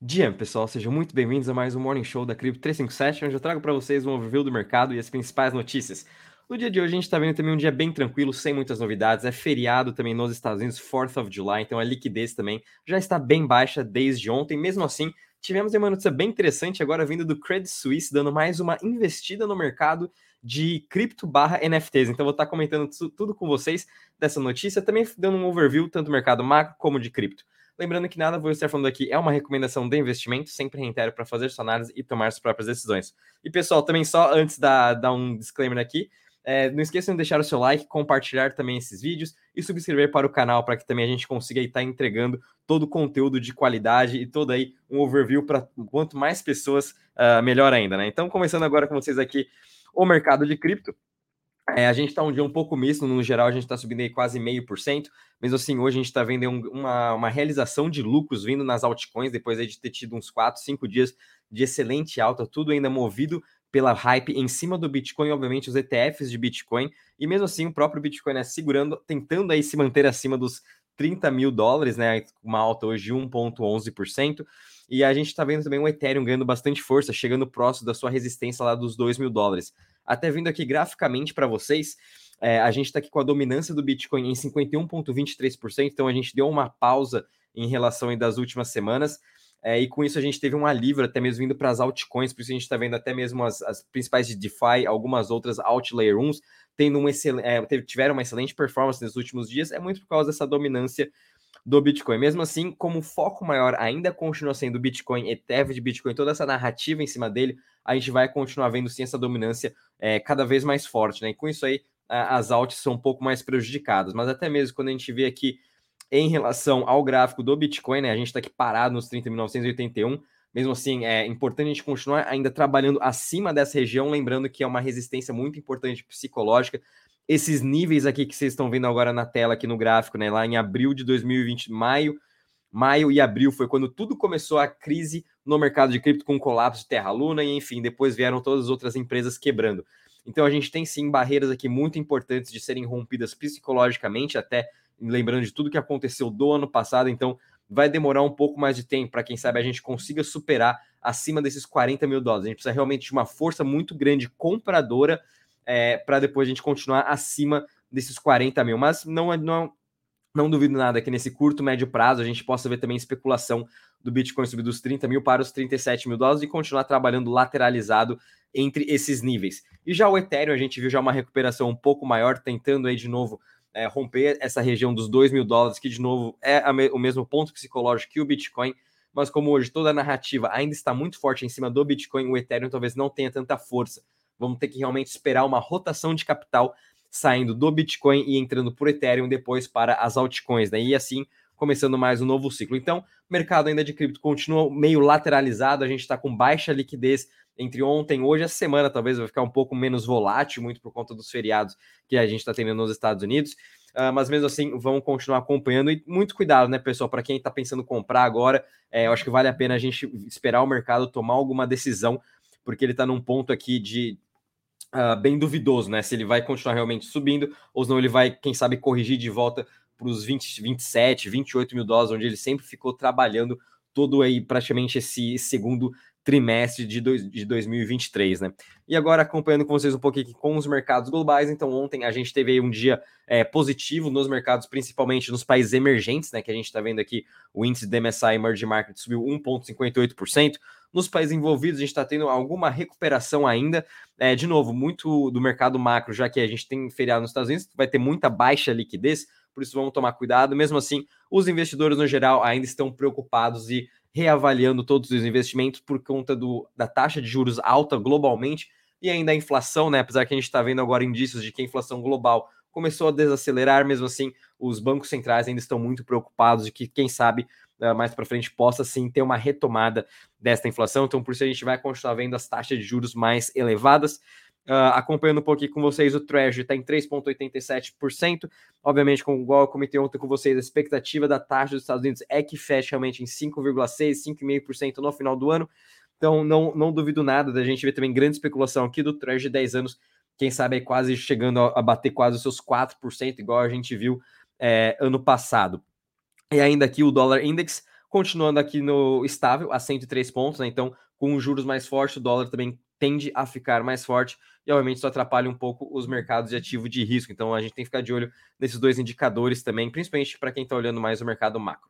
dia, pessoal. Sejam muito bem-vindos a mais um Morning Show da Cripto 357, onde eu trago para vocês um overview do mercado e as principais notícias. No dia de hoje, a gente está vendo também um dia bem tranquilo, sem muitas novidades. É feriado também nos Estados Unidos, 4th of July, então a liquidez também já está bem baixa desde ontem. Mesmo assim, tivemos uma notícia bem interessante agora vindo do Credit Suisse, dando mais uma investida no mercado de cripto barra NFTs. Então, vou estar comentando tudo com vocês dessa notícia, também dando um overview tanto do mercado macro como de cripto. Lembrando que nada vou estar falando aqui é uma recomendação de investimento, sempre reitero para fazer sua análise e tomar suas próprias decisões. E pessoal, também só antes da dar um disclaimer aqui, é, não esqueçam de deixar o seu like, compartilhar também esses vídeos e subscrever para o canal para que também a gente consiga estar entregando todo o conteúdo de qualidade e todo aí um overview para quanto mais pessoas, uh, melhor ainda, né? Então, começando agora com vocês aqui o mercado de cripto. É, a gente está um dia um pouco misto, no geral a gente está subindo aí quase meio por cento, mas assim, hoje a gente está vendo um, uma, uma realização de lucros vindo nas altcoins, depois de ter tido uns 4, 5 dias de excelente alta, tudo ainda movido pela hype em cima do Bitcoin, obviamente os ETFs de Bitcoin, e mesmo assim o próprio Bitcoin né, segurando, tentando aí se manter acima dos 30 mil dólares, né? Uma alta hoje de 1,11%. E a gente está vendo também o Ethereum ganhando bastante força, chegando próximo da sua resistência lá dos 2 mil dólares. Até vindo aqui graficamente para vocês, é, a gente está aqui com a dominância do Bitcoin em 51,23%, então a gente deu uma pausa em relação das últimas semanas. É, e com isso a gente teve um alívio até mesmo vindo para as altcoins, por isso a gente está vendo até mesmo as, as, principais de DeFi, algumas outras Outlayer 1 tendo um é, tiveram uma excelente performance nos últimos dias, é muito por causa dessa dominância do Bitcoin. Mesmo assim, como o foco maior ainda continua sendo o Bitcoin, ETF de Bitcoin, toda essa narrativa em cima dele, a gente vai continuar vendo sim essa dominância é, cada vez mais forte, né? E com isso aí, as altas são um pouco mais prejudicadas. Mas até mesmo quando a gente vê aqui em relação ao gráfico do Bitcoin, né? A gente está aqui parado nos 30.981. Mesmo assim, é importante a gente continuar ainda trabalhando acima dessa região, lembrando que é uma resistência muito importante psicológica. Esses níveis aqui que vocês estão vendo agora na tela, aqui no gráfico, né? Lá em abril de 2020, maio, maio e abril foi quando tudo começou a crise no mercado de cripto com o colapso de Terra Luna e enfim, depois vieram todas as outras empresas quebrando. Então a gente tem sim barreiras aqui muito importantes de serem rompidas psicologicamente, até lembrando de tudo que aconteceu do ano passado, então vai demorar um pouco mais de tempo para quem sabe a gente consiga superar acima desses 40 mil dólares. A gente precisa realmente de uma força muito grande compradora é, para depois a gente continuar acima desses 40 mil. Mas não, não, não duvido nada que nesse curto, médio prazo a gente possa ver também especulação do Bitcoin subir dos 30 mil para os 37 mil dólares e continuar trabalhando lateralizado entre esses níveis. E já o Ethereum, a gente viu já uma recuperação um pouco maior, tentando aí de novo é, romper essa região dos 2 mil dólares, que de novo é me o mesmo ponto psicológico que o Bitcoin, mas como hoje toda a narrativa ainda está muito forte em cima do Bitcoin, o Ethereum talvez não tenha tanta força. Vamos ter que realmente esperar uma rotação de capital saindo do Bitcoin e entrando por Ethereum depois para as altcoins, né? E assim começando mais um novo ciclo. Então, o mercado ainda de cripto continua meio lateralizado, a gente está com baixa liquidez entre ontem e hoje. Essa semana talvez vai ficar um pouco menos volátil, muito por conta dos feriados que a gente está tendo nos Estados Unidos. Uh, mas mesmo assim, vamos continuar acompanhando e muito cuidado, né, pessoal? Para quem está pensando comprar agora, é, eu acho que vale a pena a gente esperar o mercado tomar alguma decisão, porque ele está num ponto aqui de uh, bem duvidoso, né? Se ele vai continuar realmente subindo ou se não ele vai, quem sabe, corrigir de volta para os 20, 27, 28 mil dólares, onde ele sempre ficou trabalhando todo aí praticamente esse segundo trimestre de, dois, de 2023, né? E agora acompanhando com vocês um pouquinho com os mercados globais. Então, ontem a gente teve um dia é, positivo nos mercados, principalmente nos países emergentes, né? Que a gente está vendo aqui o índice do MSI Emerging Market subiu 1,58%. Nos países envolvidos, a gente está tendo alguma recuperação ainda. É, de novo, muito do mercado macro, já que a gente tem feriado nos Estados Unidos, vai ter muita baixa liquidez, por isso vamos tomar cuidado. Mesmo assim, os investidores no geral ainda estão preocupados e reavaliando todos os investimentos por conta do, da taxa de juros alta globalmente e ainda a inflação, né? Apesar que a gente está vendo agora indícios de que a inflação global começou a desacelerar, mesmo assim, os bancos centrais ainda estão muito preocupados de que, quem sabe, eh, mais para frente possa sim ter uma retomada desta inflação. Então, por isso a gente vai continuar vendo as taxas de juros mais elevadas. Uh, acompanhando um pouquinho com vocês, o Treasury está em 3,87%. Obviamente, com, igual eu comentei ontem com vocês, a expectativa da taxa dos Estados Unidos é que feche realmente em 5,6%, 5,5% no final do ano. Então, não, não duvido nada da gente ver também grande especulação aqui do Treasury 10 anos, quem sabe quase chegando a, a, bater quase os seus 4%, igual a gente viu é, ano passado. E ainda aqui o dólar index continuando aqui no estável a 103 pontos, né? Então, com os juros mais fortes, o dólar também tende a ficar mais forte e, obviamente, isso atrapalha um pouco os mercados de ativo de risco. Então, a gente tem que ficar de olho nesses dois indicadores também, principalmente para quem está olhando mais o mercado macro.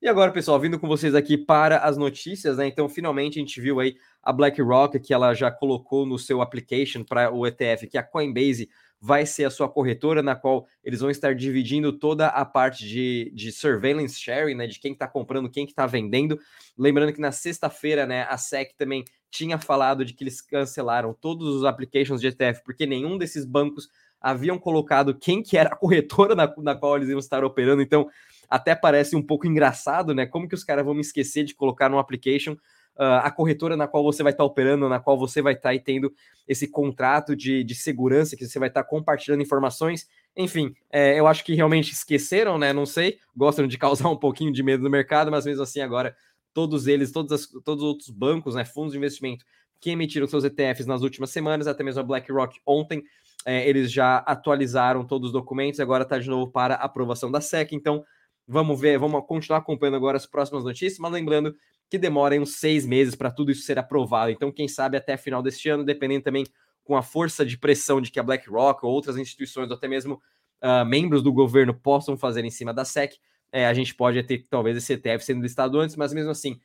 E agora, pessoal, vindo com vocês aqui para as notícias, né? Então, finalmente a gente viu aí a BlackRock que ela já colocou no seu application para o ETF, que a Coinbase vai ser a sua corretora, na qual eles vão estar dividindo toda a parte de, de surveillance sharing, né? De quem está comprando, quem está vendendo. Lembrando que na sexta-feira, né, a SEC também tinha falado de que eles cancelaram todos os applications de ETF, porque nenhum desses bancos haviam colocado quem que era a corretora na, na qual eles iam estar operando. Então, até parece um pouco engraçado, né? Como que os caras vão me esquecer de colocar no application uh, a corretora na qual você vai estar operando, na qual você vai estar aí tendo esse contrato de, de segurança, que você vai estar compartilhando informações. Enfim, é, eu acho que realmente esqueceram, né? Não sei, gostam de causar um pouquinho de medo no mercado, mas mesmo assim agora todos eles, todos, as, todos os outros bancos, né, fundos de investimento que emitiram seus ETFs nas últimas semanas, até mesmo a BlackRock ontem, é, eles já atualizaram todos os documentos, agora está de novo para aprovação da SEC. Então, Vamos ver, vamos continuar acompanhando agora as próximas notícias, mas lembrando que demora uns seis meses para tudo isso ser aprovado. Então, quem sabe até final deste ano, dependendo também com a força de pressão de que a BlackRock ou outras instituições, ou até mesmo uh, membros do governo possam fazer em cima da SEC, é, a gente pode ter talvez esse ETF sendo listado antes, mas mesmo assim,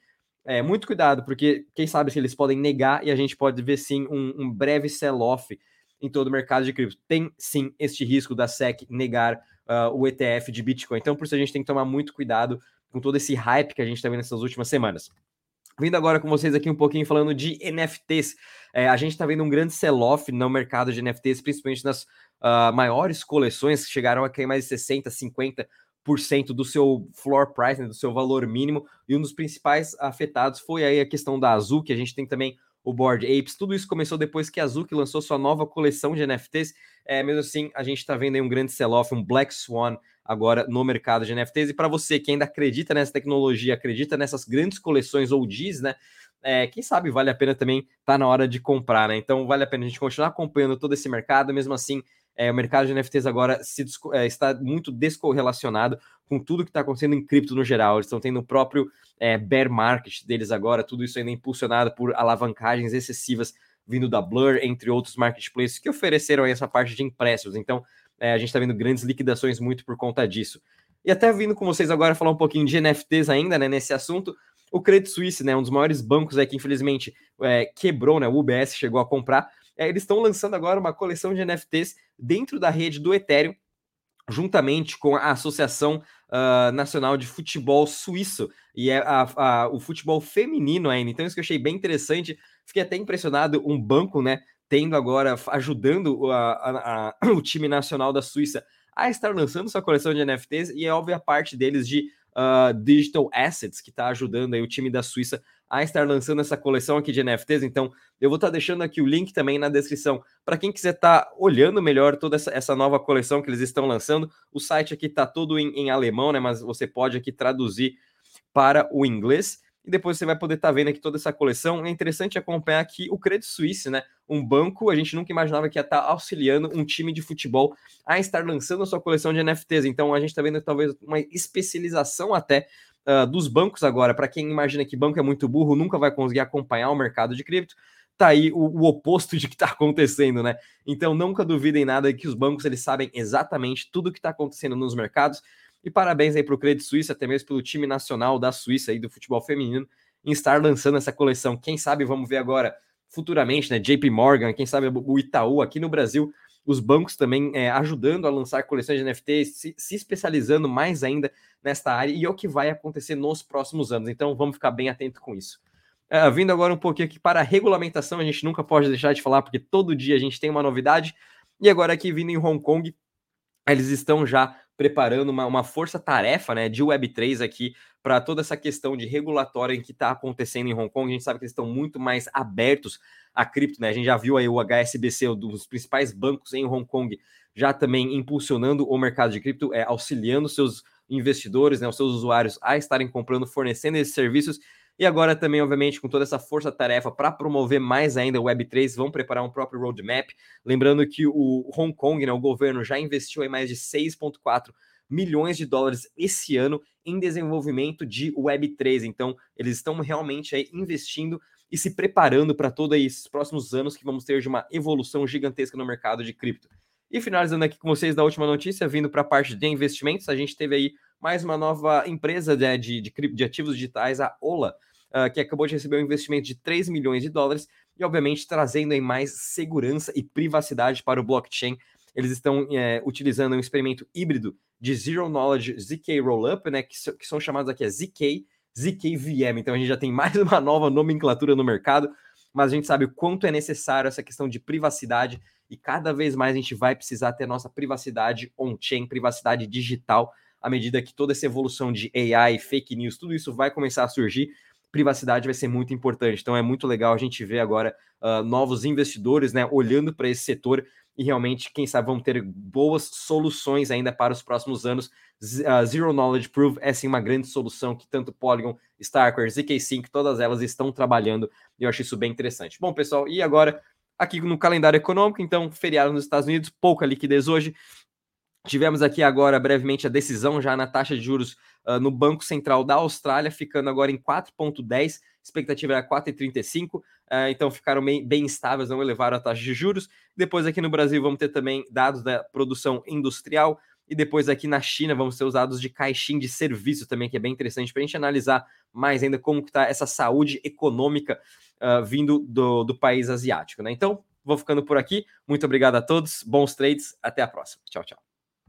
é, muito cuidado, porque quem sabe se eles podem negar e a gente pode ver sim um, um breve sell-off em todo o mercado de cripto. Tem sim este risco da SEC negar uh, o ETF de Bitcoin. Então, por isso a gente tem que tomar muito cuidado com todo esse hype que a gente está vendo nessas últimas semanas. Vindo agora com vocês aqui um pouquinho falando de NFTs. É, a gente está vendo um grande sell-off no mercado de NFTs, principalmente nas uh, maiores coleções que chegaram a cair mais de 60, 50% do seu floor price, né, do seu valor mínimo. E um dos principais afetados foi aí a questão da Azul, que a gente tem também o Board Apes. Tudo isso começou depois que a Azuki lançou sua nova coleção de NFTs. É, mesmo assim, a gente está vendo aí um grande sell-off, um Black Swan agora no mercado de NFTs. E para você que ainda acredita nessa tecnologia, acredita nessas grandes coleções OGs, né? É, quem sabe vale a pena também, tá na hora de comprar, né? Então vale a pena a gente continuar acompanhando todo esse mercado, mesmo assim é, o mercado de NFTs agora se, é, está muito descorrelacionado com tudo que está acontecendo em cripto no geral. Eles estão tendo o próprio é, bear market deles agora, tudo isso ainda impulsionado por alavancagens excessivas vindo da Blur, entre outros marketplaces que ofereceram essa parte de empréstimos. Então, é, a gente está vendo grandes liquidações muito por conta disso. E até vindo com vocês agora falar um pouquinho de NFTs ainda, né, nesse assunto, o Credit Suisse, né, um dos maiores bancos aí que infelizmente é, quebrou, né, o UBS chegou a comprar, é, eles estão lançando agora uma coleção de NFTs dentro da rede do Ethereum, juntamente com a Associação uh, Nacional de Futebol Suíço, e é a, a, o futebol feminino ainda. Então, isso que eu achei bem interessante. Fiquei até impressionado, um banco, né, tendo agora, ajudando a, o time nacional da Suíça a estar lançando sua coleção de NFTs, e é óbvio a parte deles de uh, Digital Assets, que está ajudando aí o time da Suíça a estar lançando essa coleção aqui de NFTs. Então, eu vou estar tá deixando aqui o link também na descrição para quem quiser estar tá olhando melhor toda essa, essa, nova coleção que eles estão lançando. O site aqui está todo em, em, alemão, né? Mas você pode aqui traduzir para o inglês. E depois você vai poder estar tá vendo aqui toda essa coleção. É interessante acompanhar aqui o Credit Suisse, né? Um banco, a gente nunca imaginava que ia estar tá auxiliando um time de futebol a estar lançando a sua coleção de NFTs. Então a gente está vendo talvez uma especialização até uh, dos bancos agora, para quem imagina que banco é muito burro, nunca vai conseguir acompanhar o mercado de cripto, tá aí o, o oposto de que está acontecendo, né? Então nunca duvidem nada que os bancos eles sabem exatamente tudo o que está acontecendo nos mercados. E parabéns aí para o Credit Suisse, até mesmo pelo time nacional da Suíça aí do futebol feminino, em estar lançando essa coleção. Quem sabe vamos ver agora futuramente, né? JP Morgan, quem sabe o Itaú aqui no Brasil os bancos também é, ajudando a lançar coleções de NFTs, se, se, especializando mais ainda nesta área, e é o que vai acontecer nos próximos anos. Então vamos ficar bem atento com isso. É, vindo agora um pouquinho aqui para a regulamentação, a gente nunca pode deixar de falar, porque todo dia a gente tem uma novidade. E agora aqui vindo em Hong Kong, eles estão já preparando uma, uma força-tarefa né, de Web3 aqui para toda essa questão de regulatória que está acontecendo em Hong Kong. A gente sabe que eles estão muito mais abertos a cripto, né? A gente já viu aí o HSBC, um dos principais bancos em Hong Kong, já também impulsionando o mercado de cripto, é, auxiliando seus investidores, né, os seus usuários a estarem comprando, fornecendo esses serviços. E agora também, obviamente, com toda essa força-tarefa para promover mais ainda o Web3, vão preparar um próprio roadmap. Lembrando que o Hong Kong, né, o governo, já investiu em mais de 6,4 milhões de dólares esse ano em desenvolvimento de Web3. Então, eles estão realmente aí investindo e se preparando para todos esses próximos anos que vamos ter de uma evolução gigantesca no mercado de cripto. E finalizando aqui com vocês da última notícia, vindo para a parte de investimentos, a gente teve aí mais uma nova empresa de, de, de, de ativos digitais, a Ola, uh, que acabou de receber um investimento de 3 milhões de dólares e, obviamente, trazendo aí mais segurança e privacidade para o blockchain. Eles estão é, utilizando um experimento híbrido de Zero Knowledge ZK Rollup, né, que, que são chamados aqui a ZK, ZKVM. Então a gente já tem mais uma nova nomenclatura no mercado, mas a gente sabe o quanto é necessário essa questão de privacidade e cada vez mais a gente vai precisar ter nossa privacidade on-chain, privacidade digital, à medida que toda essa evolução de AI, fake news, tudo isso vai começar a surgir privacidade vai ser muito importante. Então é muito legal a gente ver agora uh, novos investidores né, olhando para esse setor e realmente, quem sabe, vamos ter boas soluções ainda para os próximos anos. Uh, Zero Knowledge Proof é sim uma grande solução que tanto Polygon, Starkware, ZK5, todas elas estão trabalhando e eu acho isso bem interessante. Bom, pessoal, e agora aqui no calendário econômico, então, feriado nos Estados Unidos, pouca liquidez hoje. Tivemos aqui agora brevemente a decisão já na taxa de juros uh, no Banco Central da Austrália, ficando agora em 4,10, expectativa era 4,35, uh, então ficaram bem, bem estáveis, não elevaram a taxa de juros. Depois aqui no Brasil vamos ter também dados da produção industrial, e depois aqui na China vamos ter os dados de caixinha de serviço também, que é bem interessante para a gente analisar mais ainda como está essa saúde econômica uh, vindo do, do país asiático. Né? Então, vou ficando por aqui. Muito obrigado a todos, bons trades, até a próxima. Tchau, tchau.